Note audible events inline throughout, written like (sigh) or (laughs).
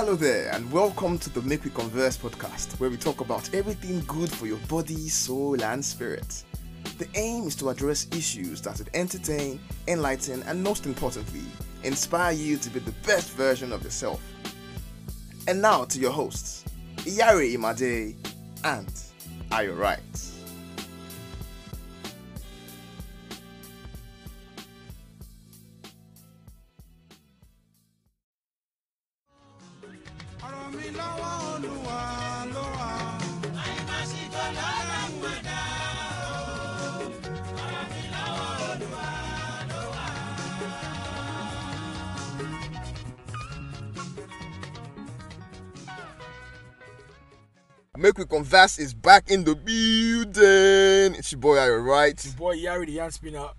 Hello there, and welcome to the Make We Converse podcast, where we talk about everything good for your body, soul, and spirit. The aim is to address issues that would entertain, enlighten, and most importantly, inspire you to be the best version of yourself. And now to your hosts, Iyare Imade and Are You Right? Is back in the building. It's your boy, Are You Right? Your boy, Yari the hand spinner.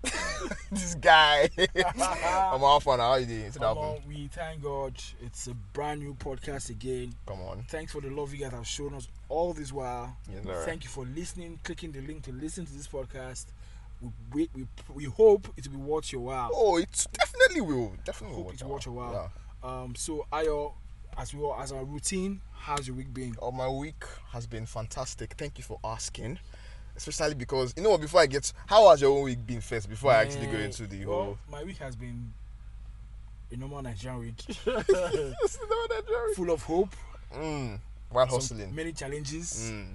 this guy. (laughs) I'm off on how you doing? Come on, we thank God. It's a brand new podcast again. Come on. Thanks for the love you guys have shown us all this while. Yes. Thank you for listening, clicking the link to listen to this podcast. We we, we hope it will be worth your while. Oh, it definitely will. Definitely will. hope it watch worth your while. Yeah. Um, so Ayo, as well as our routine, how's your week been? Oh, my week has been fantastic. Thank you for asking. Especially because you know what, before I get how has your own week been first before I actually go into the well, whole my week has been a normal Nigerian week, (laughs) mm, full of hope, while some- hustling. many challenges, Mm,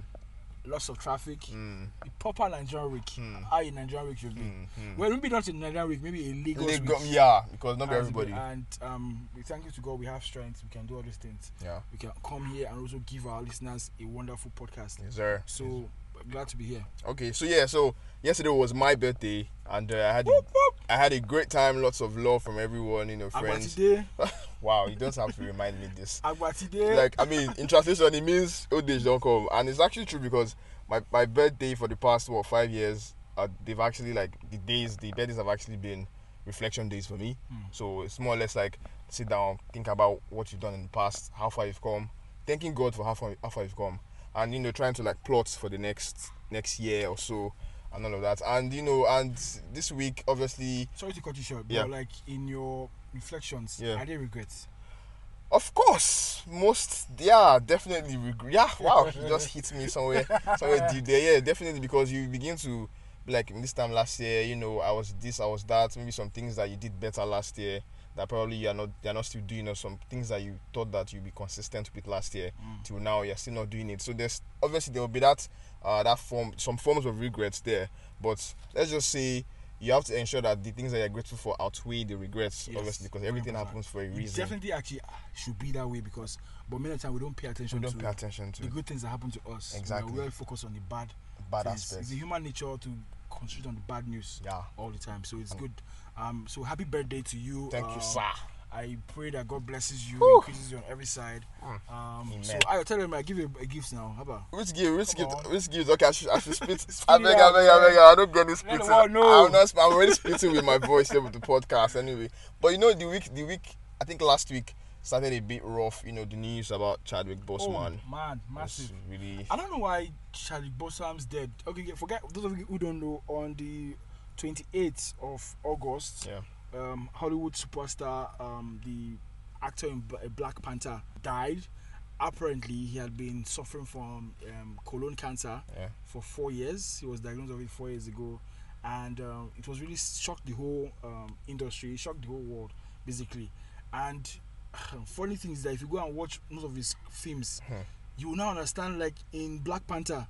lots of traffic. mm, a proper Nigerian week. Hmm. How a Nigerian week should be. mm, mm. Well, maybe not a Nigerian week, maybe a Lagos Lagos- week. yeah, because not Has everybody. And um, we thank you to God. We have strength. We can do all these things. Yeah, We can come here and also give our listeners a wonderful podcast. yes, sir. So glad to be here. Okay, so yeah, so yesterday was my birthday, and uh, I had a, I had a great time. Lots of love from everyone, you know, friends. (laughs) Wow, you don't have to remind me this. Like I mean, in translation, it means old age don't come, and it's actually true because my, my birthday for the past what five years, uh, they've actually like the days, the birthdays have actually been reflection days for me. So it's more or less like sit down, think about what you've done in the past, how far you've come, thanking God for how far how far you've come, and you know trying to like plot for the next next year or so, and all of that. And you know, and this week obviously Sorry to cut you short, Yeah. but like in your reflections, Yeah. are there regrets? Of course, most yeah, definitely regret. Yeah, wow, he just (laughs) hit me somewhere, somewhere deep there. Yeah, definitely because you begin to like this time last year. You know, I was this, I was that. Maybe some things that you did better last year that probably you are not, you're not still doing, or some things that you thought that you'd be consistent with last year till now you're still not doing it. So there's obviously there will be that, uh, that form, some forms of regrets there. But let's just say. You have to ensure that the things that you're grateful for outweigh the regrets, Yes, obviously, because everything 100%. happens for a reason. It definitely actually should be that way because, but many times we don't pay attention we don't to pay attention to the good things that happen to us. Exactly. We are well focused on the bad bad things. aspects. It's a human nature to concentrate on the bad news Yeah. all the time. So it's good. Um, so happy birthday to you. Thank you, Um, sir. I pray that God blesses you, Whew. increases you on every side. Um, Amen. so I tell him I give you a, a gift now. How about? Which give? Which Come give? on. Which gives? Okay, I should, I should spit. (laughs) Spit I it beg, I beg, I beg. I don't get this Let spitting. world know. I'm not. I'm already spitting with my voice here with the podcast anyway. But you know, the week, the week. I think last week started a bit rough. You know, the news about Chadwick Boseman. Oh, man, massive. really. I don't know why Charlie Bossam's dead. Okay, yeah, forget those of you who don't know. On the 28th of August, Yeah. Um, Hollywood superstar, um, the actor in Black Panther, died. Apparently, he had been suffering from um, colon cancer Yeah. for four years. He was diagnosed with it four years ago, and um, it was really shocked the whole um, industry, it shocked the whole world, basically. And funny thing is that if you go and watch most of his films, Hmm. you will now understand. Like in Black Panther,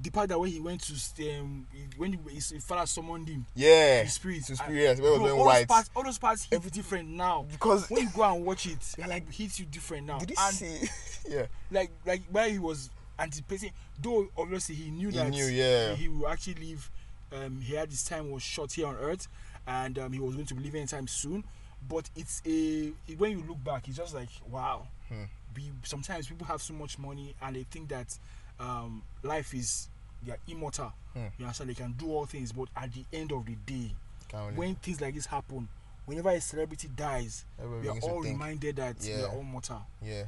the part that when he went to st- um, when he, his father summoned him, Yeah. his spirit, His spirit, yes, was bro, all white. Those parts, all those parts hit different now. Because When you go and watch it, they're like hits you different now. did you and see? (laughs) yeah. like like where he was anticipating though obviously he knew He that knew, yeah. he will actually leave um he had his time was short here on earth and um, he was going to be leaving anytime soon but it's a when you look back it's just like wow Hmm. we sometimes people have so much money and they think that um life is they're immortal Hmm. you understand they can do all things but at the end of the day Can't when things like this happen whenever a celebrity dies Everybody we are all think. reminded that we are all mortal Yeah.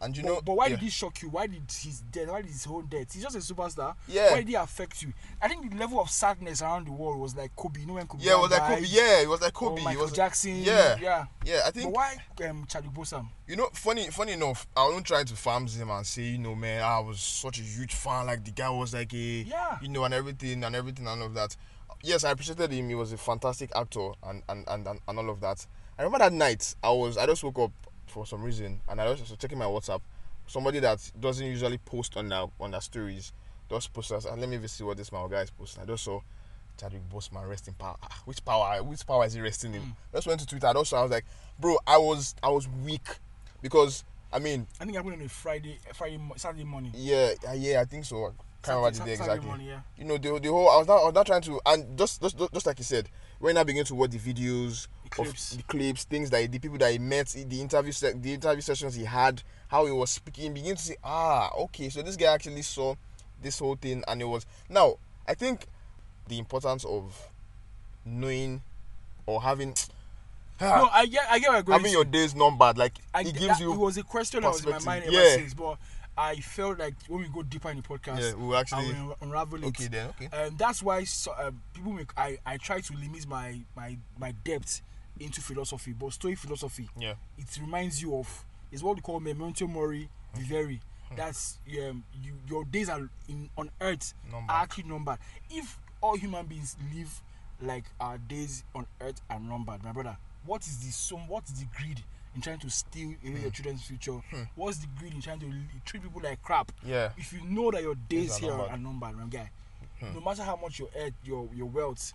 And you but, know, but why yeah. did he shock you? Why did his death? Why did his whole death? He's just a superstar. Yeah. Why did he affect you? I think the level of sadness around the world was like Kobe. You know when Kobe? Yeah, it was like? Kobe. Yeah, it was like Or Kobe. it Michael was, Jackson. Yeah, yeah. yeah. I think. But why um, Chadwick Boseman? you know, funny, funny enough, I wasn't trying to farm him and say, you know, man, I was such a huge fan. Like the guy was like a, Yeah. you know, and everything and everything and all of that. Yes, I appreciated him. He was a fantastic actor and and, and, and, and all of that. I remember that night. I was I just woke up for some reason and I was just checking my WhatsApp. Somebody that doesn't usually post on their on their stories just posted and let me even see what this my guy is posting. I just saw Chadwick Boseman resting power. Ah, Which power? Which power is he resting in? Just went to Twitter. Also, I was like, bro, I was I was weak because I mean, I think I went on a Friday, Friday, Saturday morning. yeah, yeah, I think so. Can't remember the day exactly. morning, yeah. You know, the, the whole I was not I was not trying to and just just just like you said, when I began to watch the videos The clips. of the clips, things that he- the people that he met, the interview the interview sessions he had, how he was speaking, begin to say, ah, okay, so this guy actually saw this whole thing and it was now I think the importance of knowing or having (tsk) No, I get, I get where you're having your days numbered, like I, it gives that- you It was a question that was in my mind ever Yeah. since, but I felt like when we go deeper in the podcast, Yeah, we'll actually- I will unravel it. Okay then, okay. Um, that's why so, um, people make I, I try to limit my my my depth into philosophy, but Stoic philosophy, Yeah. it reminds you of is what we call memento mori vivere. Hmm. That's um, you your days are in on earth Numbered. are actually numbered. If all human beings live like our days on earth are numbered, my brother, what is the sum? What is the greed in trying to steal away Hmm. your children's future? What's the greed in trying to treat people like crap? Yeah. If you know that your days here numbered. Hmm. are numbered, my guy, no matter how much your earth, your your wealth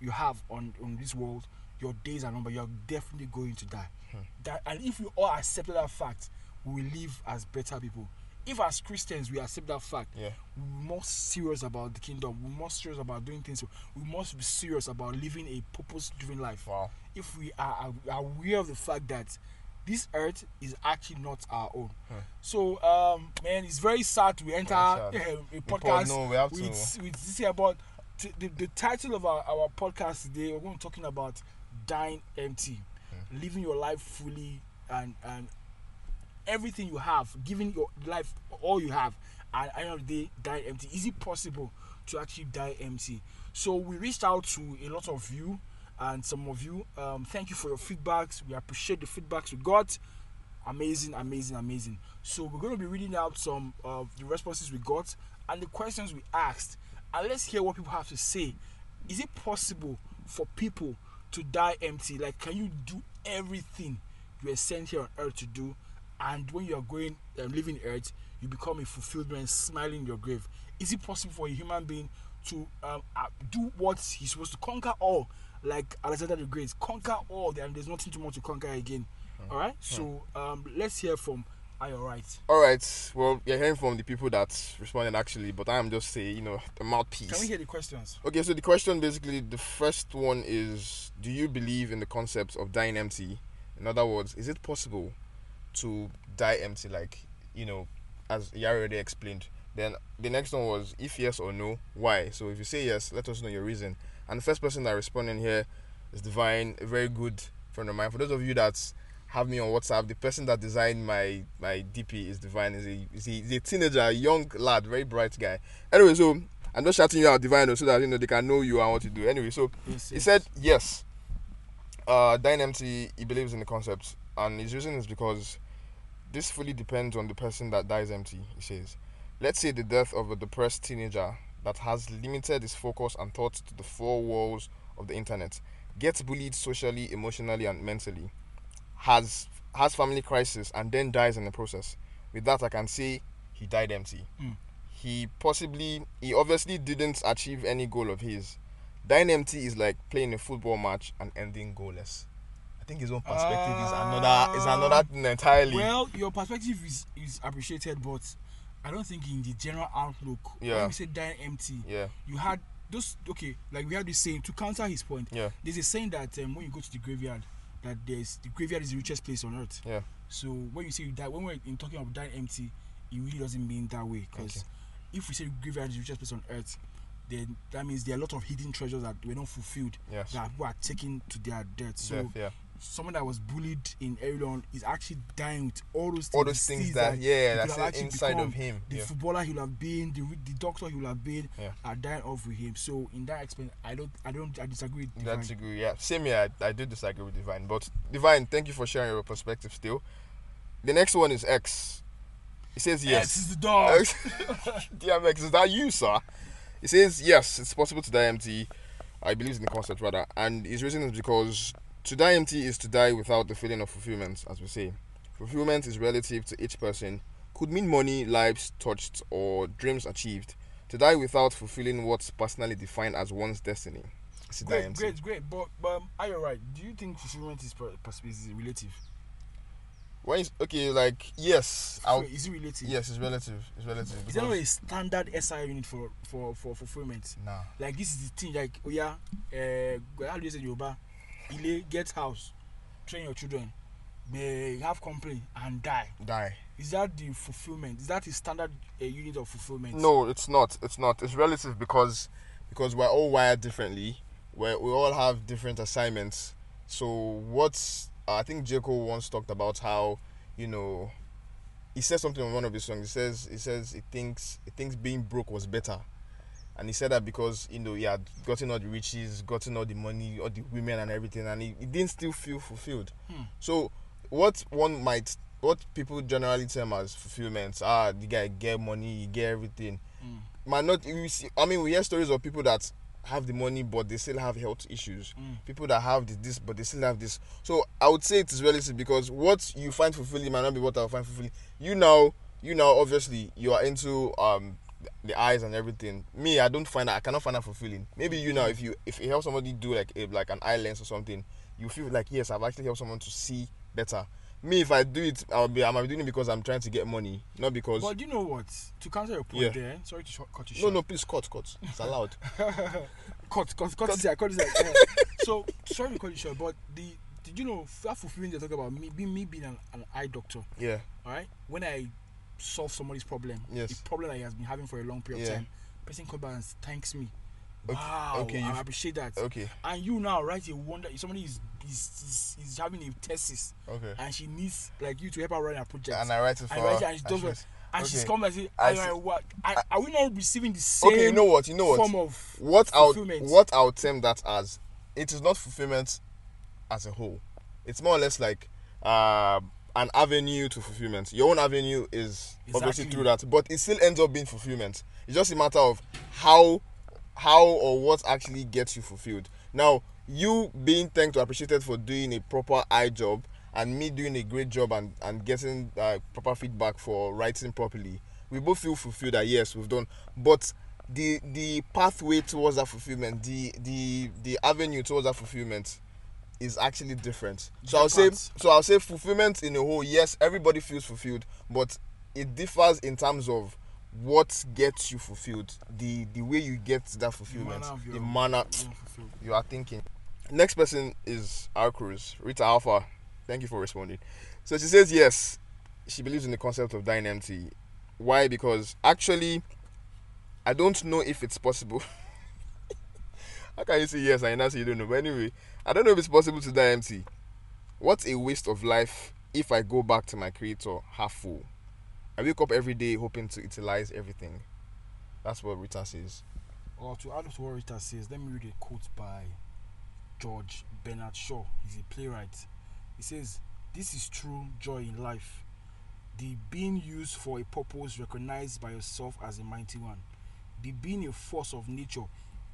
you have on on this world, your days are numbered. You're definitely going to die. Hmm. That and if we all accept that fact, we will live as better people. If as Christians we accept that fact, Yeah. we're more serious about the kingdom. We're more serious about doing things. We must be serious about living a purpose-driven life. Wow. If we are, are aware of the fact that this earth is actually not our own. So, um, man, it's very sad to enter Hmm. Sad. uh, a podcast no, we have with, to- with this here about t- the, the title of our, our podcast today. We're going to be talking about dying empty, Hmm. living your life fully and and everything you have, giving your life all you have, and at the end of the day, die empty. Is it possible to actually die empty? So we reached out to a lot of you and some of you. Um, thank you for your feedbacks. We appreciate the feedbacks we got. Amazing, amazing, amazing. So we're going to be reading out some of the responses we got and the questions we asked, and let's hear what people have to say. Is it possible for people to die empty? Like, can you do everything you are sent here on earth to do, and when you are going um, leaving earth, you become a fulfilled man, smiling in your grave? Is it possible for a human being to um, uh, do what he's supposed to conquer all, like Alexander the Great, conquer all, and there's nothing too much to conquer again? All right, so um, let's hear from Are You Alright? All right. Well, you're hearing from the people that responded actually, but I am just saying, you know, the mouthpiece. Can we hear the questions? Okay, so the question basically, the first one is Do you believe in the concept of dying empty? In other words, is it possible to die empty, like, you know, as you already explained? Then the next one was if yes or no, why? So if you say yes, let us know your reason. And the first person that responded here is Divine, a very good friend of mine. For those of you that have me on WhatsApp, the person that designed my my DP is Divine. Is a is a, is a teenager, a young lad, very bright guy. Anyway, so I'm just shouting you out, Divine, so that you know they can know you and what you do. Anyway, so Yes, he yes. said yes. Uh, Dying Empty, he believes in the concept, and his reason is because this fully depends on the person that dies empty. He says, let's say the death of a depressed teenager that has limited his focus and thoughts to the four walls of the internet, gets bullied socially, emotionally, and mentally, has has family crisis, and then dies in the process. With that, I can say he died empty. Mm. He possibly, he obviously didn't achieve any goal of his. Dying empty is like playing a football match and ending goalless. I think his own perspective is another is another thing entirely. Well, your perspective is, is appreciated, but I don't think in the general outlook, Yeah. when we say dying empty, yeah, you had those, okay, like we had this saying, to counter his point, yeah, there's a saying that um, when you go to the graveyard, that there's the graveyard is the richest place on earth. yeah. So when you say you die, when we're in talking about dying empty, it really doesn't mean that way. Because Okay. if we say graveyard is the richest place on earth, then that means there are a lot of hidden treasures that were not fulfilled Yes. that people are taking to their death. So Death, yeah. Someone that was bullied in early is actually dying with all those things, All those things disease that- yeah, that's it inside of him, The yeah. footballer he would have been, the the doctor he would have been, Yeah. are dying off with him. So in that aspect, I don't, I don't, I disagree. With That's Divine. agree. Yeah, same here. I, I do disagree with Divine, but Divine, thank you for sharing your perspective. Still, the next one is X. He says Yes, yes. is the dog. DMX, (laughs) is that you, sir? He says yes. It's possible to die empty. I believe in the concept rather, and his reason is because to die empty is to die without the feeling of fulfillment, as we say. Fulfillment is relative to each person. Could mean money, lives touched, or dreams achieved. To die without fulfilling what's personally defined as one's destiny. Is die Great, empty. great, great. But, but um, are you right? Do you think fulfillment is, is relative? When it's, okay, like yes, I'll, So is it relative? yes, it's relative. It's relative. Is there because- a standard SI unit for for for fulfillment? Nah. Like this is the thing. Like oh yeah, uh, how do you say Yoruba? Ile get house, train your children, may have complaint and die. Die. Is that the fulfillment? Is that the standard uh, unit of fulfillment? No, it's not. It's not. It's relative because because we're all wired differently. We we all have different assignments. So what's I think Jaco once talked about how you know he says something on one of his songs. He says he says he thinks he thinks being broke was better. And he said that because you know he had gotten all the riches, gotten all the money, all the women and everything, and he, he didn't still feel fulfilled. Hmm. So what one might what people generally term as fulfillment, ah, the guy get money, he get everything. Mm. Might not we see, I mean we hear stories of people that have the money but they still have health issues. Mm. People that have the, this but they still have this. So I would say it is relative because what you find fulfilling might not be what I find fulfilling. You now you now obviously you are into um the eyes and everything. Me, I don't find that I cannot find that fulfilling. Maybe you now if you if you help somebody do like a, like an eye lens or something, you feel like yes, I've actually helped someone to see better. Me, if I do it, I'll be I'm doing it because I'm trying to get money, not because. But you know what? To counter your point Yeah. there, sorry to short, cut you no, short. no, please cut, cut. It's allowed. (laughs) cut, cut, cut, here, cut here. (laughs) Yeah. so sorry to cut you short, but the did you know that fulfilling they talk about me being me being an, an eye doctor, yeah, all right? When I solve somebody's problem, Yes. the problem that he has been having for a long period Yeah. of time, person comes back and thanks me. Okay, Wow, okay, I appreciate that. okay, And you now, right? You wonder if somebody is is, is, is having a thesis okay. and she needs like you to help her run her project. And I write it for and, her, and she and does she what? was- And she's okay. come and say, I I, see. what? I, are we not receiving the same Okay, you know what? You know what? form of what I'll what I'll term that as it is not fulfillment as a whole. It's more or less like uh, an avenue to fulfillment. Your own avenue is obviously through that, but it still ends up being fulfillment. It's just a matter of how how or what actually gets you fulfilled. Now, you being thanked or appreciated for doing a proper eye job and me doing a great job and, and getting uh, proper feedback for writing properly, we both feel fulfilled that yes, we've done. But the the pathway towards that fulfillment, the the the avenue towards that fulfillment is actually different. So I'll say so I'll say fulfillment in a whole, yes, everybody feels fulfilled, but it differs in terms of what gets you fulfilled, the the way you get that fulfillment, the manner you are thinking. Next person is our Cruz, Rita Alpha. Thank you for responding. So she says yes, she believes in the concept of dying empty. Why? Because actually, I don't know if it's possible. (laughs) How can you say yes and you not say you don't know? But anyway, I don't know if it's possible to die empty. What a waste of life if I go back to my creator half full. I wake up every day hoping to utilize everything. That's what Rita says. Or to add to what Rita says, let me read a quote by George Bernard Shaw. He's a playwright. He says, This is true joy in life. The being used for a purpose recognized by yourself as a mighty one. The being a force of nature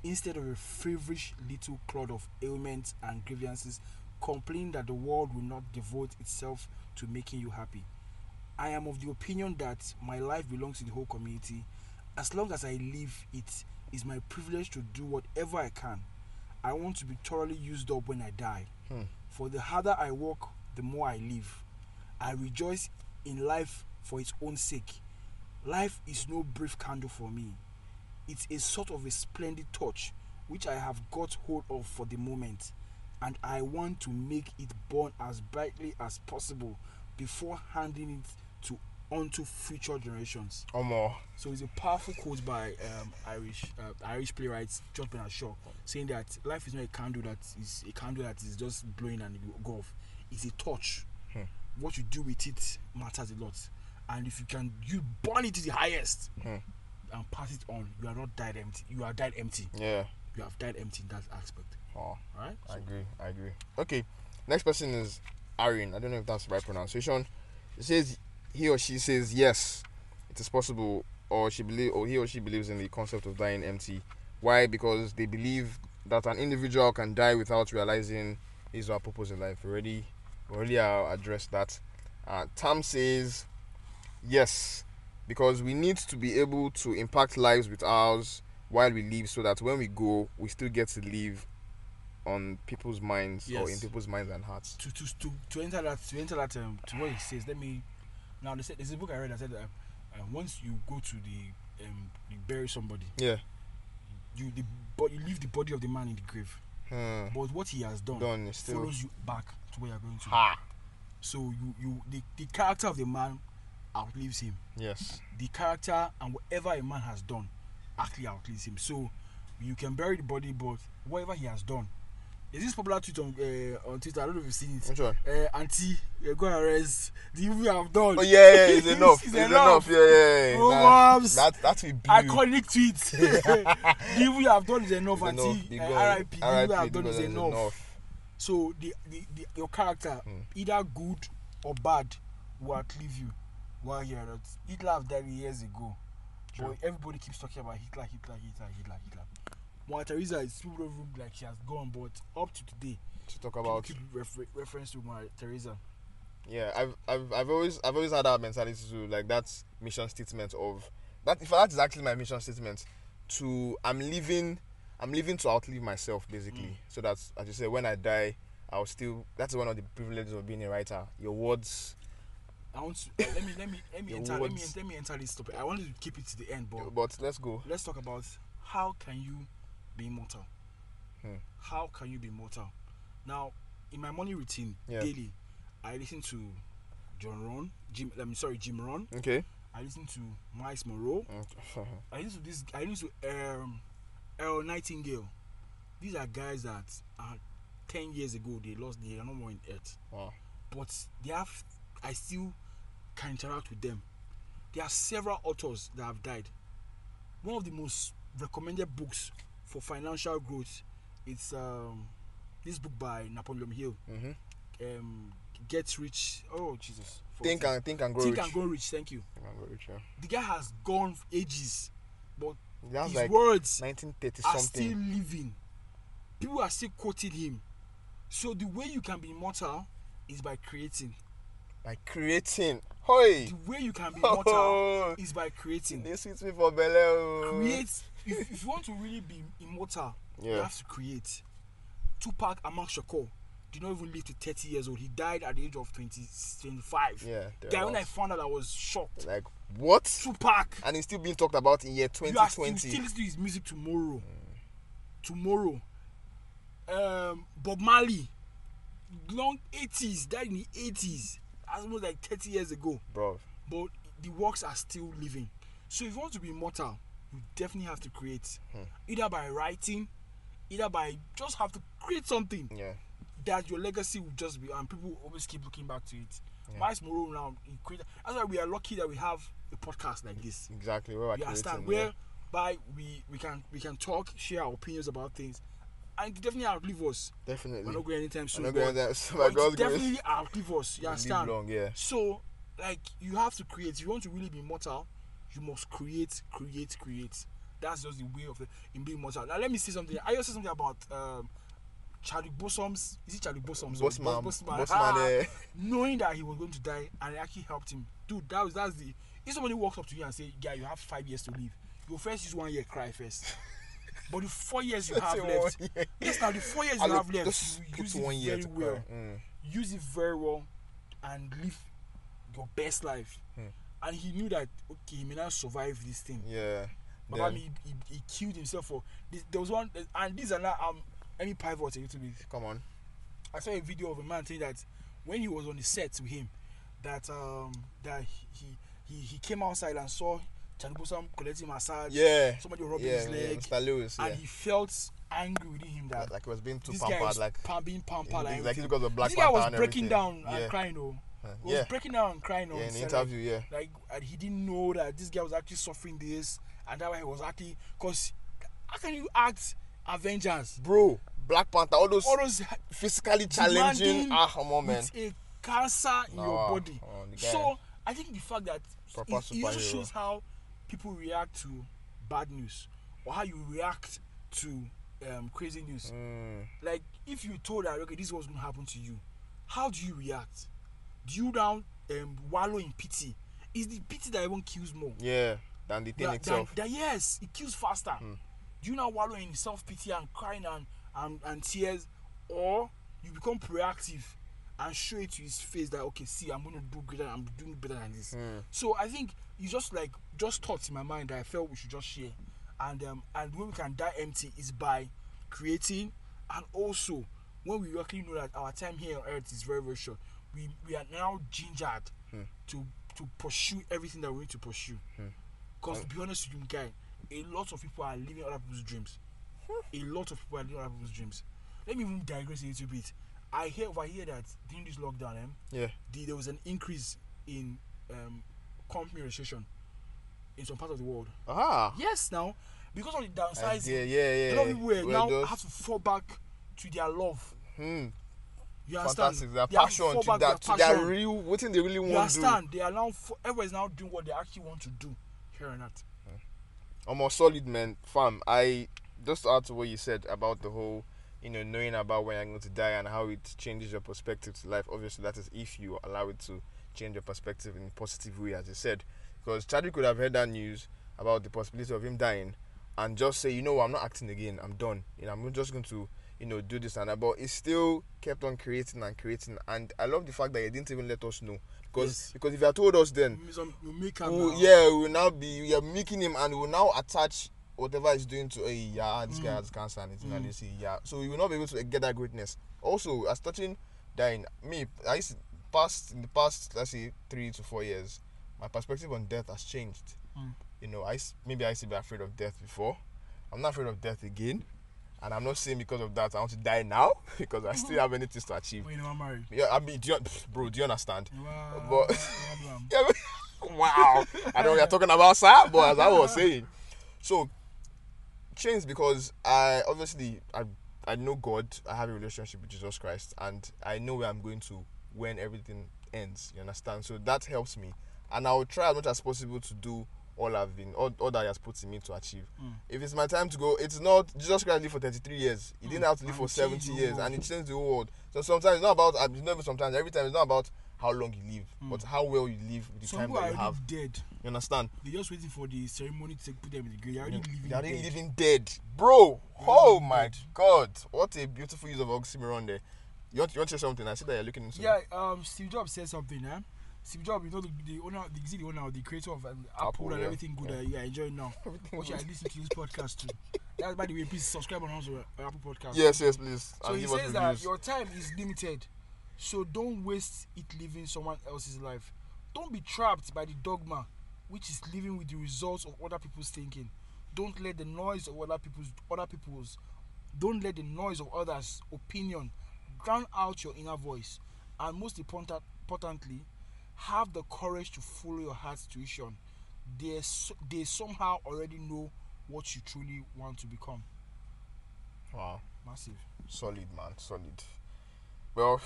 instead of a feverish little cloud of ailments and grievances, complaining that the world will not devote itself to making you happy. I am of the opinion that my life belongs to the whole community. As long as I live, it is my privilege to do whatever I can. I want to be thoroughly used up when I die. Hmm. For the harder I work, the more I live. I rejoice in life for its own sake. Life is no brief candle for me. It's a sort of a splendid torch which I have got hold of for the moment, and I want to make it burn as brightly as possible before handing it to onto future generations. Or more. So it's a powerful quote by um, Irish uh, Irish playwright George Bernard Shaw, saying that life is not a candle that is a candle that is just blowing and go off. It's a torch. Hmm. What you do with it matters a lot, and if you can you burn it to the highest Hmm. And pass it on, you are not died empty. You are died empty. Yeah. You have died empty in that aspect. Oh, Right? I agree. I agree. Okay. Next person is Arin. I don't know if that's the right pronunciation. It says he or she says yes, it is possible, or she believe, or he or she believes in the concept of dying empty. Why? Because they believe that an individual can die without realizing his or her purpose in life. Already, already, I addressed that. Uh, Tam says yes, because we need to be able to impact lives with ours while we live, so that when we go, we still get to live on people's minds or in people's minds and hearts. to to to, to enter that to enter that um, to what he says. Let me now. They said there's a book I read that said that uh, once you go to the um, you bury somebody, Yeah. you the but you leave the body of the man in the grave. Hmm. But what he has done, Done still. follows you back to where you're going to. Ha. So you you the, the character of the man outlives him. Yes. The character and whatever a man has done actually outlives him. So you can bury the body, but whatever he has done. Is this popular tweet on uh, on Twitter? I don't know if you've seen it. Which one? uh, auntie, you're going to arrest the evil you have done. Oh yeah, yeah, it's (laughs) enough. It's it's enough. Yeah, yeah. yeah. Oh, Nah, that that's with blue. Iconic tweet. (laughs) (laughs) the evil you have done is enough, It's auntie. enough. Uh, RIP. The evil you have done is God enough. So the, the, the your character, Hmm. either good or bad, will outlive you. While you're not. Hitler have died years ago. But everybody keeps talking about Hitler, Hitler, Hitler, Hitler, Hitler. Mother Teresa is people don't like she has gone, but up to today, To talk about keep refer- reference to Mother Teresa. yeah, I've I've I've always I've always had that mentality to like that mission statement of that. If that is actually my mission statement. To I'm living, I'm living to outlive myself basically. Mm. So that as you say, when I die, I'll still. That's one of the privileges of being a writer. Your words, I want to uh, let me let me let me enter let me let me enter this topic. I wanted to keep it to the end, but but let's go. let's talk about how can you be immortal. Hmm. How can you be immortal? Now, in my morning routine Yeah. daily, I listen to John Ron, Jim. I'm sorry, Jim Rohn. Okay. I listen to Myles Munroe. (laughs) I listen to this. I listen to um, Earl Nightingale. These are guys that uh, ten years ago they lost. They are no more in earth. wow. but they have I still can interact with them. There are several authors that have died. One of the most recommended books for financial growth is um this book by Napoleon Hill. Mhm. Um Get Rich. Oh Jesus. Think and think and grow Think rich. Think and Go Rich, thank you. Think and grow rich. Yeah. The guy has gone ages, but That's his like words 1930 are something. still living. People are still quoting him. So the way you can be immortal is by creating. By creating. Hoy! the way you can be (laughs) immortal Oh, is by creating. they sweet me for belly. Create. If, if you want to really be immortal, you have to create. Tupac Amaru Shakur did not even live to 30 years old. He died at the age of 20, 25. Yeah. When I found out, I was shocked. Like what? Tupac. And it's still being talked about in year You are still, 2020. listen to his music tomorrow. Tomorrow. Um, Bob Marley. Long 80s. Died in the 80s. Almost like 30 years ago. Bro. but the works are still living. So if you want to be immortal, you definitely have to create, Hmm. either by writing, either by just have to create something Yeah. that your legacy will just be, and people always keep looking back to it. Yeah. Myles Munroe now, he created. That's why we are lucky that we have a podcast like this. Exactly. Where You understand? creating, Whereby we we can we can talk, share our opinions about things, and it definitely outlive us. Definitely. We're not going anytime I'm soon. not but- going there. So but my it God's grace. definitely outlive us. You understand? long, yeah. So, like, you have to create. If you want to really be mortal, you must create, create, create. That's just the way of the, in being mortal. Now, let me say something. I also say something about um, Chadwick Bosom's. Is it Chadwick Bosom's? or Bossman. Bos- Bossman. Ah, eh. knowing that he was going to die, and it actually helped him. Dude, that was that's the. If somebody walks up to you and say, "Yeah, you have five years to live," your first is one year cry first. But the four years you have left, year. yes, now the four years I'll you have left, you use one it year very well. Mm. use it very well and live your best life. Hmm. And he knew that okay, he may not survive this thing. Yeah. But Then- I mean, he, he, he killed himself for this. There was one, and these are not um. Let me pivot a little bit. Come on. I saw a video of a man saying that when he was on the set with him, that um that he, he he came outside and saw Charlie Bosom collecting massage. Yeah. Somebody rubbing yeah, his yeah, leg, Mr. Lewis. Yeah. and he felt angry within him that like, like it was being too pampered. Like pam- being pampered. like, and like everything. because of Black this guy was breaking everything. down and yeah. crying. Oh, Uh, he was yeah. breaking down and crying. Oh, Yeah, he in the interview, yeah. like, like and he didn't know that this guy was actually suffering this, and that why he was actually because how can you act Avengers? Bro, Black Panther, all those All those physically challenging. Ah, man. with a cancer in Nah, your body. oh, so I think the fact that Proper it, it also shows how people react to bad news or how you react to um, crazy news. Mm, Like if you told that okay, this was going to happen to you, how do you react? Do you now um, wallow in pity? Is the pity that even kills more? yeah, than the thing that, itself. that- that- yes, it kills faster. Do you now wallow in self pity and crying and, and and tears, or you become proactive and show it to his face that okay, see, I'm gonna do greater, I'm doing better than this. Hmm. So I think it's just like just thoughts in my mind that I felt we should just share, and um and when we can die empty is by creating and also when we actually know that our time here on earth is very very short, we we are now gingered hmm. to to pursue everything that we need to pursue. Hmm. Because to be honest with you, guy, a lot of people are living other people's dreams. A lot of people are living other people's dreams. Let me even digress a little bit. I hear over here that during this lockdown, eh, yeah, the, there was an increase in um, company registration in some parts of the world. ah, Yes, now because of the downsizing, yeah, yeah, yeah. a lot of people were now those- have to fall back to their love. hmm, You understand? fantastic. Their They to passion, to that, to their their real, what thing they really want to do. understand? They are now everyone is now doing what they actually want to do here and that. I'm a solid man, fam. I just add to what you said about the whole, you know, knowing about when you're going to die and how it changes your perspective to life. Obviously, that is if you allow it to change your perspective in a positive way, as you said. Because Chadwick could have heard that news about the possibility of him dying and just say, you know, I'm not acting again. I'm done. You know, I'm just going to, you know, do this and that. But he still kept on creating and creating. And I love the fact that he didn't even let us know. Because Yes. because if you had told us then, We some- we make am We'll- yeah, we will now be we are making him and we will now attach whatever he's doing to hey yeah this Mm. guy has cancer and it's mm. see yeah so we will not be able to get that greatness. Also, as touching dying, me I used to, past in the past let's say three to four years, my perspective on death has changed. Mm. You know, I maybe I used to be afraid of death before. I'm not afraid of death again, and I'm not saying because of that I want to die now (laughs) because I still have many things to achieve. When you are married. Yeah, I mean, do you, (laughs) bro, do you understand? Wow. But- (laughs) Yeah, wow. I know you're talking about sir, but as I was saying. So change because I obviously I I know God, I have a relationship with Jesus Christ, and I know where I'm going to when everything ends. You understand? So that helps me. And I'll try as much as possible to do all I've been all, all that he has put in me to achieve. Mm. If it's my time to go, it's not Jesus Christ lived for 33 years. He didn't have to live And for 70 years and he changed the world. So sometimes it's not about it's not even sometimes every time it's not about how long you live, Mm. but how well you live with the Some time that you have. dead. You understand? They're just waiting for the ceremony to put them in the grave. They're already living They're already dead. living dead, bro. Oh living my dead. god, what a beautiful use of oxymoron there. You want, you want to say something? I see that you're looking into. Yeah, um, Steve Jobs said something, eh? Steve Jobs, you know the, the owner, the, is the owner, the creator of um, Apple, Apple, and yeah. everything good Yeah. that you are enjoying now. (laughs) Everything Which I listen to this podcast too. That, by the way, please subscribe on also uh, Apple Podcast. Yes, yes, please. So and he says that reviews. your time is limited, so don't waste it living someone else's life. Don't be trapped by the dogma, which is living with the results of other people's thinking. Don't let the noise of other people's other people's. Don't let the noise of others' opinion drown out your inner voice. And most important, importantly, have the courage to follow your heart's tuition. They they somehow already know what you truly want to become. Wow. Massive. Solid, man. Solid. Well,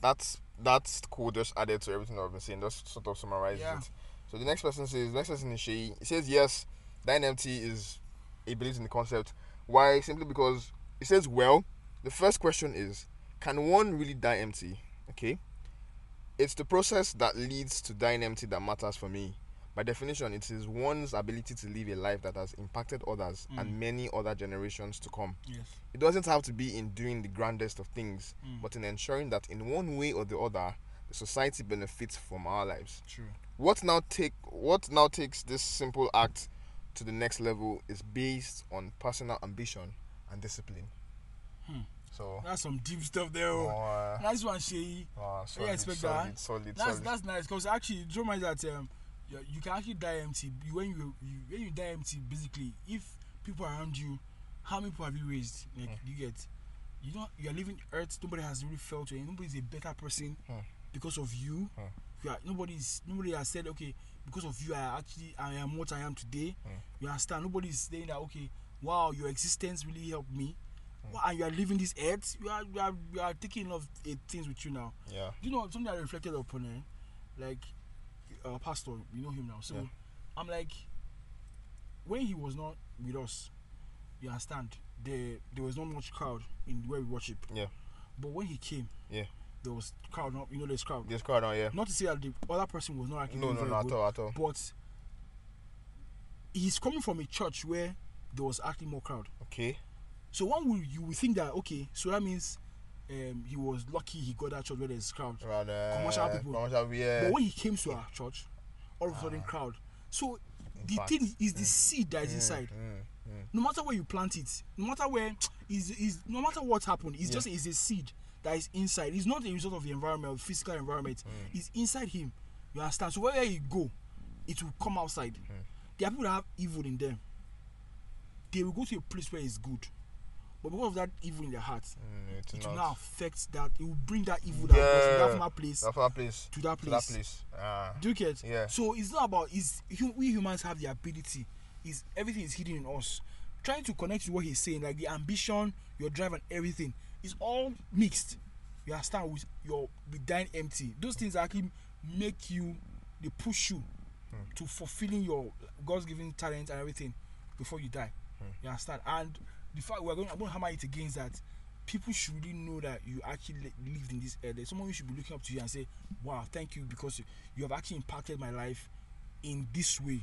that's that's cool. Just added to everything I've been saying. Just sort of summarizes Yeah. it. So the next person says, next person is Shay. He says yes, dying empty is he believes in the concept. Why? Simply because he says, well, the first question is, can one really die empty? Okay. It's the process that leads to dying empty that matters for me. By definition, it is one's ability to live a life that has impacted others and many other generations to come. Yes. It doesn't have to be in doing the grandest of things, Mm. but in ensuring that in one way or the other, the society benefits from our lives. True. What now take what now takes this simple act to the next level is based on personal ambition and discipline. Hmm. So That's some deep stuff there. Oh. uh, Nice one, Shay. I solid, expect solid, that. solid, That's solid. that's nice because actually, do you mind that um, you, you can actually die empty when you, you when you die empty basically if people around you how many people have you raised like Hmm. you get you know you are living earth nobody has really felt you nobody's a better person Hmm. because of you Hmm. you are nobody's nobody has said okay because of you i actually i am what i am today Hmm. you understand nobody's saying that okay wow your existence really helped me Hmm. Wow, and you are living this earth you are you are, you are taking a lot of eh, things with you now Yeah. you know something I reflected upon eh? like uh, pastor you know him now so Yeah. I'm like when he was not with us you understand there there was not much crowd in where we worship Yeah. but when he came Yeah. there was crowd not you know there's crowd This crowd now, yeah. not to say that the other person was not actually No, no, no, at all, at all. but he's coming from a church where there was actually more crowd Okay. so one would you would think that okay so that means um, he was lucky he got that church where there's crowd Around, uh, Commercial people. Commercial, yeah. But when he came to our church, all of a sudden crowd. So the thing is the seed that is inside. Mm, mm. No matter where you plant it, no matter where (tsk) is is no matter what happened, it's Yeah. just is a seed that is inside. It's not a result of the environment, of physical environment. Mm. It's inside him. You understand? So wherever you go, it will come outside. Mm. There are people that have evil in them. They will go to a place where it's good. But because of that evil in their heart, Mm, it's it will not. now affect that. It will bring that evil that was in Yeah. that place That place. to that To place. that place. Ah. Do you get? Yeah. So it's not about is we humans have the ability. Is everything is hidden in us. Trying to connect to what he's saying, like the ambition, your drive, and everything, is all mixed. You understand? With your with dying empty. Those things actually make you, they push you to fulfilling your God's given talent and everything before you die. You understand? And the fact we're going, I'm going to hammer it against that. People should really know that you actually li- lived in this area. Someone should be looking up to you and say, "Wow, thank you because you, have actually impacted my life in this way."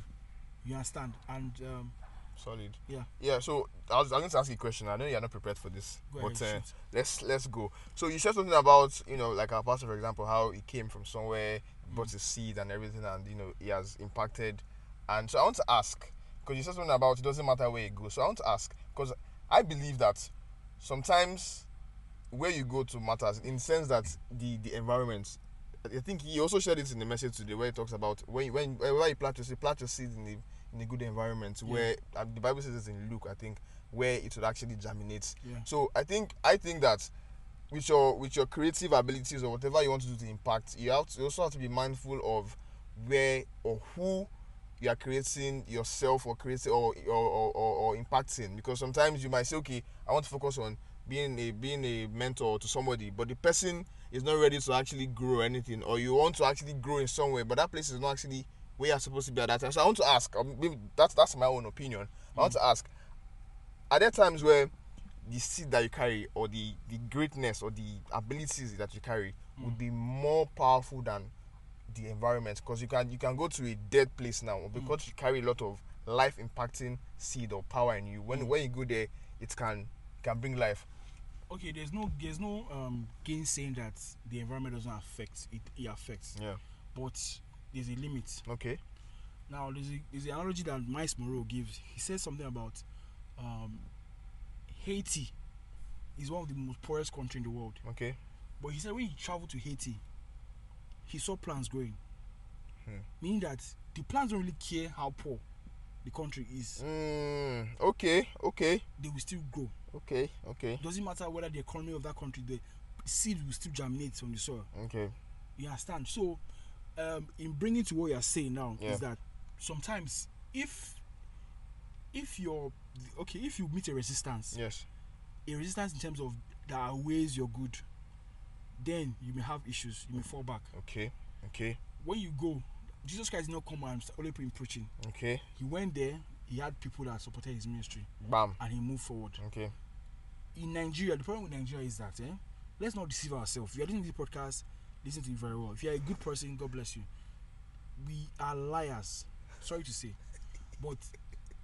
You understand? And um, Solid. yeah, Yeah, so I was, I was going to ask you a question. I know you're not prepared for this, Go but ahead, uh, let's let's go. So you said something about you know like our pastor, for example, how he came from somewhere, brought his seed and everything, and you know he has impacted. And so I want to ask because you said something about it doesn't matter where you go. So I want to ask because I believe that sometimes where you go to matters in the sense that the the environment. I think he also shared it in the message today where he talks about when when wherever you plant your seed, plant your seed in the in a good environment where the Bible says it in Luke, I think, where it would actually germinate. Yeah. So I think I think that with your with your creative abilities or whatever you want to do to impact, you have to you also have to be mindful of where or who you are creating yourself or creating or or, or, or, or impacting. Because sometimes you might say okay i want to focus on being a being a mentor to somebody but the person is not ready to actually grow anything or you want to actually grow in some way but that place is not actually where you're supposed to be at that time. So i want to ask um, maybe that's that's my own opinion. I want to ask are there times where the seed that you carry or the the greatness or the abilities that you carry would be more powerful than the environment because you can you can go to a dead place now because you carry a lot of life impacting seed or power in you when when you go there it can can bring life okay. There's no there's no um gain saying that the environment doesn't affect it. It affects, yeah but there's a limit. okay Now there's a, there's an analogy that Myles Munroe gives. He says something about um, Haiti is one of the most poorest country in the world. okay But he said when he traveled to Haiti, he saw plants growing. Hmm. Meaning that the plants don't really care how poor the country is. mm, okay okay They will still grow. okay okay doesn't matter whether the economy of that country, the seed will still germinate on the soil. okay You understand? So, um, in bringing to what you're saying now Yeah. is that sometimes if if you're okay, if you meet a resistance, yes a resistance in terms of that outweighs your good, then you may have issues. You may fall back. okay okay When you go, Jesus Christ did not come and only preaching. okay He went there. He had people that supported his ministry, bam and he moved forward. okay in Nigeria, the problem with Nigeria is that, eh, let's not deceive ourselves. If you're listening to this podcast, listen to it very well. If you're a good person, God bless you. We are liars. Sorry to say, but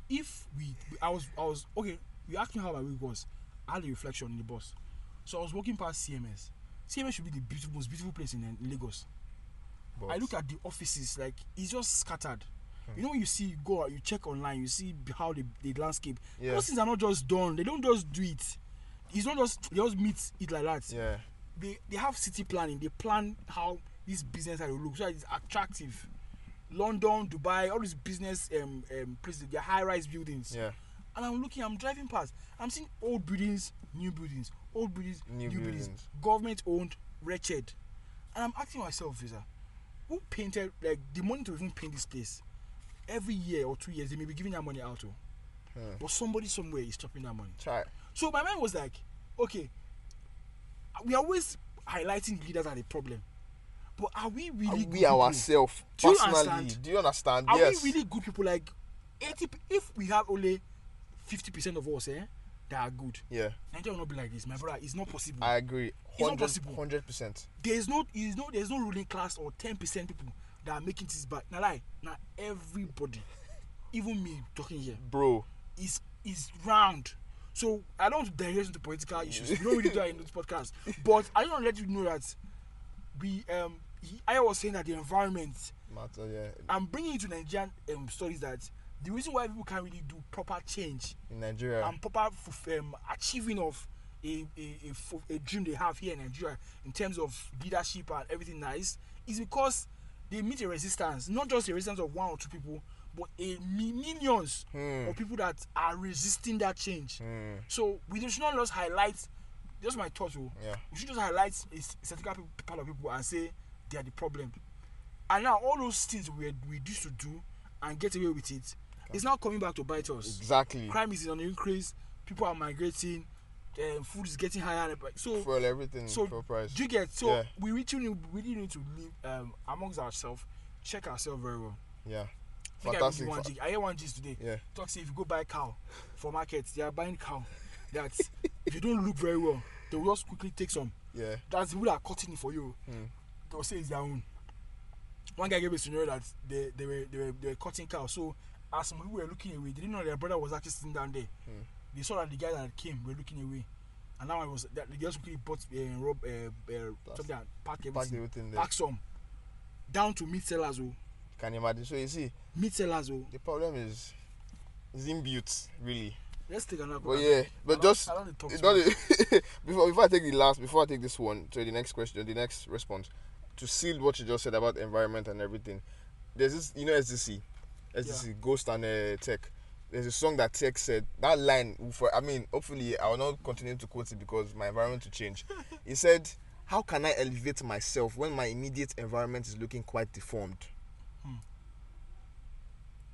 if we, I was, I was okay. You asked me how my week was. I had a reflection in the bus, so I was walking past CMS. CMS should be the beautiful, most beautiful place in, in Lagos. but I look at the offices like it's just scattered. You know when you see you go out, you check online, you see how the, the landscape. Yeah. Those things are not just done. They don't just do it. It's not just they just meet it like that. yeah They they have city planning. They plan how this business will look so it's attractive. London, Dubai, all these business um, um places, they're high-rise buildings. Yeah. And I'm looking, I'm driving past, I'm seeing old buildings, new buildings, old buildings, New new, buildings, buildings. government-owned, wretched. And I'm asking myself, Visa, who painted like the money to even paint this place? Every year or two years, they may be giving that money out to, Hmm. but somebody somewhere is stopping that money. Try. So my mind was like, okay, we are always highlighting leaders as a problem, but are we really Are good we ourselves personally? Do you understand? Are yes. we really good people? Like eighty, if we have only fifty percent of us, eh, that are good, Yeah. Nigeria will not be like this, my brother. It's not possible. I agree. It's not 100 possible. 100%. there is no, is no, there is no ruling class or ten percent people that are making this bad. Now, like, now everybody, (laughs) even me talking here, Bro. is is round. So I don't want to digress into political issues. We don't really do that in this podcast. (laughs) But I want to let you know that we um he, I was saying that the environment. Matter, yeah. I'm bringing it to Nigerian um, studies that the reason why people can't really do proper change In Nigeria. and proper um, achieving of a, a, a, a dream they have here in Nigeria in terms of leadership and everything nice is because they meet a resistance, not just a resistance of one or two people, but a millions Hmm. of people that are resisting that change. Hmm. So we should not just highlight, just my thought, oh, Yeah. we should just highlight a certain part of people and say they are the problem. And now all those things we we used to do and get away with it, it's now coming back to bite us Exactly. crime is on the increase people are migrating um, food is getting higher so for everything. so full price. do you get so Yeah. we really need, we really need to live um, amongst ourselves check ourselves very well Yeah. I think I, Fantastic. heard one I hear one gist today Yeah. talk to say if you go buy cow for market they are buying cow that (laughs) if you don't look very well they will just quickly take some Yeah. that's that are cutting it for you Hmm. they will say it's their own one guy gave me a scenario that they, they were they were they were cutting cow so as some people were looking away they didn't know their brother was actually sitting down there Hmm. they saw that the guy that came were looking away and now I was that the girls quickly bought uh, rob uh, uh, something and pack Pack everything everything there. pack some down to meat sellers oh Can you imagine? So you see, meat sellers oh the problem is is inbuilt, really. let's take another But yeah, but I just I don't dey talk it's too not much. (laughs) before before I take the last before I take this one to the next question, the next response, to seal what you just said about environment and everything. There's this, you know, SDC, SDC Ghost and uh, Tec. There's a song that Tec said that line. For I mean, hopefully I will not continue to quote it because my environment will change. (laughs) he said, "How can I elevate myself when my immediate environment is looking quite deformed?" Hmm.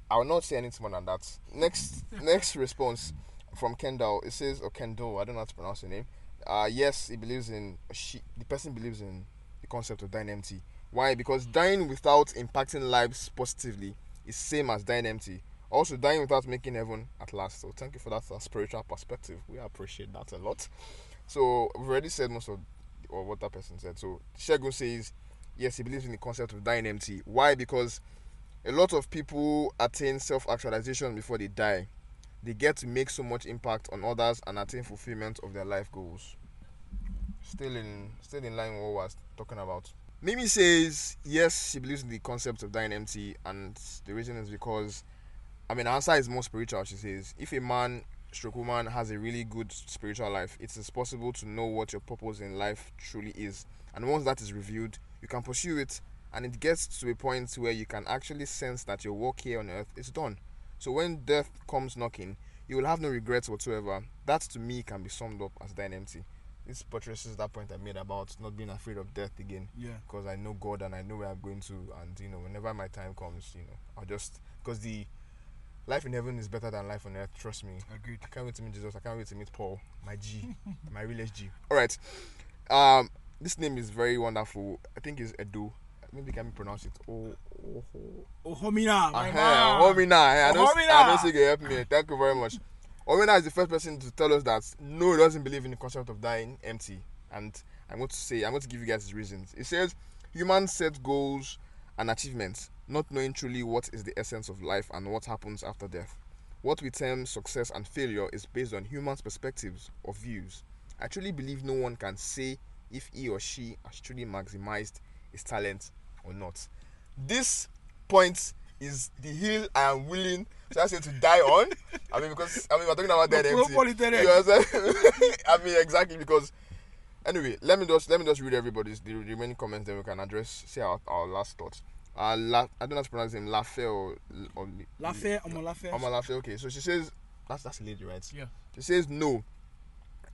I will not say anything more than that. Next, (laughs) next response from Kendall. It says, or Kendall, I don't know how to pronounce the name. Uh, yes, he believes in she. The person believes in the concept of dying empty. Why? Because dying without impacting lives positively is same as dying empty. Also, dying without making heaven at last. So, thank you for that uh, spiritual perspective. We appreciate that a lot. So, we've already said most of or what that person said. So, Shegun says, yes, he believes in the concept of dying empty. Why? Because a lot of people attain self-actualization before they die they get to make so much impact on others and attain fulfillment of their life goals still in still in line with what we're talking about mimi says yes she believes in the concept of dying empty and the reason is because i mean her answer is more spiritual she says if a man stroke woman has a really good spiritual life it is possible to know what your purpose in life truly is and once that is revealed you can pursue it and it gets to a point where you can actually sense that your work here on earth is done. So when death comes knocking, you will have no regrets whatsoever. That to me can be summed up as dying empty. This buttresses that point I made about not being afraid of death again yeah because I know God and I know where I'm going to, and you know, whenever my time comes, you know, I'll just because the life in heaven is better than life on earth. Trust me. agreed I can't wait to meet Jesus. I can't wait to meet Paul, my G, (laughs) my real SG. All right. Um, this name is very wonderful. I think it's Edo. Maybe can we pronounce it? Oh, oh, oh. ohomina my Uh-huh. Homina. I don't, Ohomina. I don't think you help me. Thank you very much. Homina is the first person to tell us that no, he doesn't believe in the concept of dying empty. And I'm going to say, I'm going to give you guys his reasons. He says humans set goals and achievements, not knowing truly what is the essence of life and what happens after death. What we term success and failure is based on humans' perspectives or views. I truly believe no one can say if he or she has truly maximized his talent or not. This point is the hill I am willing to I say to die on. I mean because I mean we're talking about dead empty. You understand? (laughs) I mean exactly because anyway, let me just let me just read everybody's the remaining comments then we can address say our, our last thoughts. uh, La, I don't know how to pronounce him, Lafe or, or Lafe, Omo Lafe. Oma Lafe. Okay, so she says that's that's a lady, right? Yeah. She says no.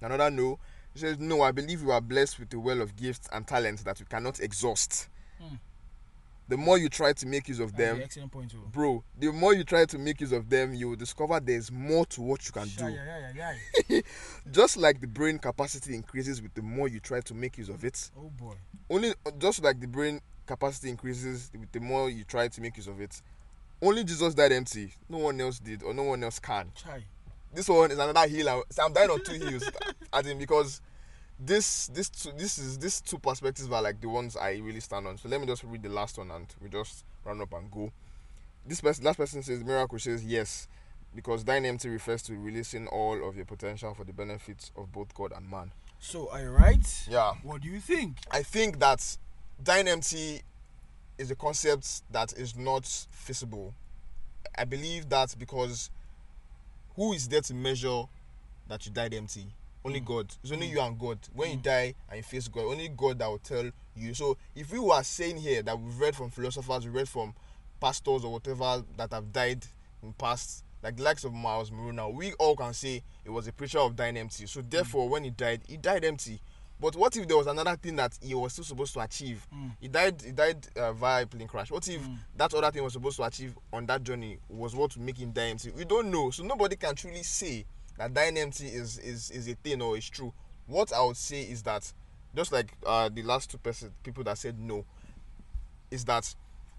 Another no. She says no. I believe you are blessed with a well of gifts and talents that you cannot exhaust. Hmm. The more you try to make use of them, excellent point, too. bro, the more you try to make use of them, you will discover there's more to what you can do. Yeah, yeah, yeah, yeah. (laughs) Just like the brain capacity increases with the more you try to make use of it. Oh boy. Only uh, just like the brain capacity increases with the more you try to make use of it. Only Jesus died empty. No one else did, or no one else can. Chai. This one is another hill. I'm dying on two hills. (laughs) I think because this this two, this is these two perspectives are like the ones I really stand on. So let me just read the last one and we just round up and go. This person, last person says miracle says yes, because dying empty refers to releasing all of your potential for the benefits of both God and man. So, are you right? Yeah. What do you think? I think that dying empty is a concept that is not feasible. I believe that because who is there to measure that you died empty? Only mm. God. It's only mm. you and God. When you mm. die and you face God, only God that will tell you. So if we were saying here that we've read from philosophers, we read from pastors or whatever that have died in past, like the likes of Myles Munroe, we all can say it was a preacher of dying empty. So therefore, when he died, he died empty. But what if there was another thing that he was still supposed to achieve? He died. He died uh, via a plane crash. What if that other thing was supposed to achieve on that journey was what would make him die empty? We don't know. So nobody can truly say that dying empty is is is a thing or is true. What I would say is that just like uh, the last two person people that said no, is that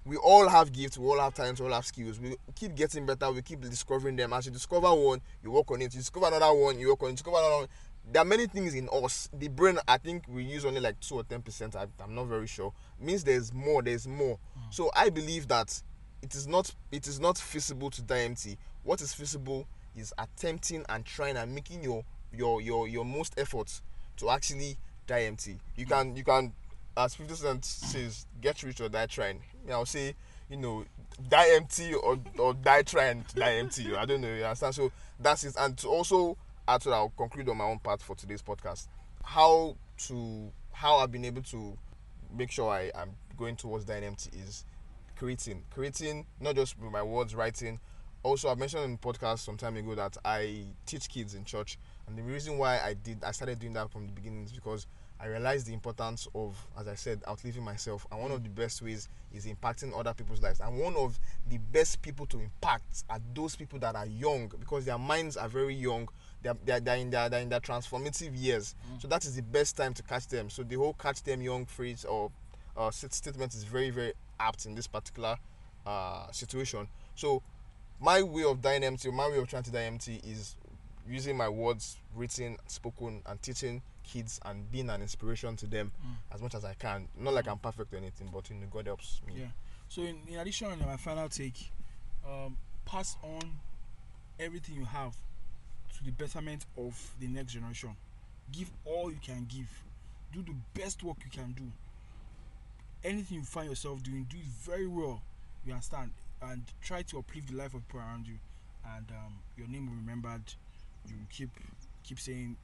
we all have gifts, we all have talents, we all have skills. We keep getting better, we keep discovering them. As you discover one, you work on it. You discover another one, you work on it. You discover another one. There are many things in us. The brain, I think we use only like two or ten percent. I'm not very sure. Means there's more. There's more. So I believe that it is not it is not feasible to die empty. What is feasible is attempting and trying and making your your your your most efforts to actually die empty. You can you can as 50 Cent says, get rich or die trying. I'll say, you know, die empty or, or die trying to die empty. I don't know, you understand? So that's it. And also that, I'll conclude on my own part for today's podcast. How to how I've been able to make sure I am going towards dying empty is creating. Creating not just with my words, writing. Also, I mentioned in the podcast some time ago that I teach kids in church, and the reason why I did I started doing that from the beginning is because I realized the importance of, as I said, outliving myself. And one of the best ways is impacting other people's lives. And one of the best people to impact are those people that are young because their minds are very young. They're, they're, they're, in, their, they're in their transformative years. So that is the best time to catch them. So the whole catch them young phrase or uh, statement is very, very apt in this particular uh, situation. So my way of dying empty, my way of trying to die empty is using my words, written, spoken, and teaching kids and being an inspiration to them as much as I can. Not like I'm perfect or anything, but you know, God helps me. Yeah. So in, in addition, my final take, um, pass on everything you have to the betterment of the next generation. Give all you can give. Do the best work you can do. Anything you find yourself doing, do it very well. You understand? And try to uplift the life of people around you. And um, your name will be remembered. You keep keep saying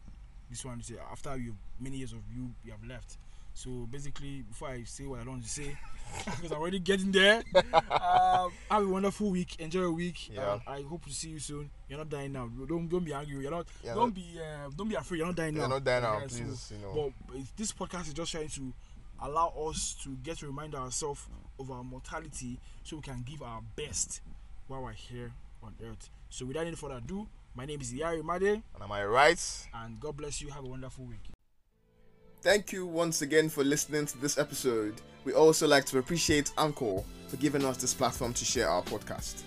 this one. Say after you many years of you, you have left. So basically, before I say what I don't want to say, (laughs) because I'm already getting there. um, have a wonderful week. Enjoy your week. Yeah. Um, I hope to see you soon. You're not dying now. Don't don't be angry. You're not. Yeah, don't no- be uh, don't be afraid. You're not dying now. You're not dying now, Yeah, so- please, you know. But this podcast is just trying to allow us to get to remind ourselves of our mortality, so we can give our best while we're here on earth. So without any further ado, my name is Yari Made, And am I right? and God bless you. Have a wonderful week. Thank you once again for listening to this episode. We also like to appreciate Anchor for giving us this platform to share our podcast.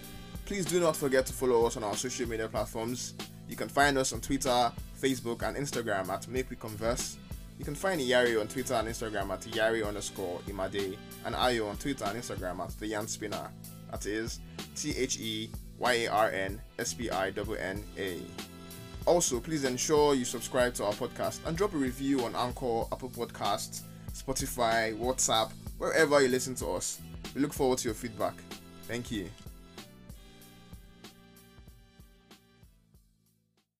Please do not forget to follow us on our social media platforms. You can find us on Twitter, Facebook, and Instagram at Make We Converse. You can find Yari on Twitter and Instagram at Yari underscore Imade, and Ayo on Twitter and Instagram at The Yarn Spinna. That is T H E Y A R N S P I N N A. Also, please ensure you subscribe to our podcast and drop a review on Anchor, Apple Podcasts, Spotify, WhatsApp, wherever you listen to us. We look forward to your feedback. Thank you.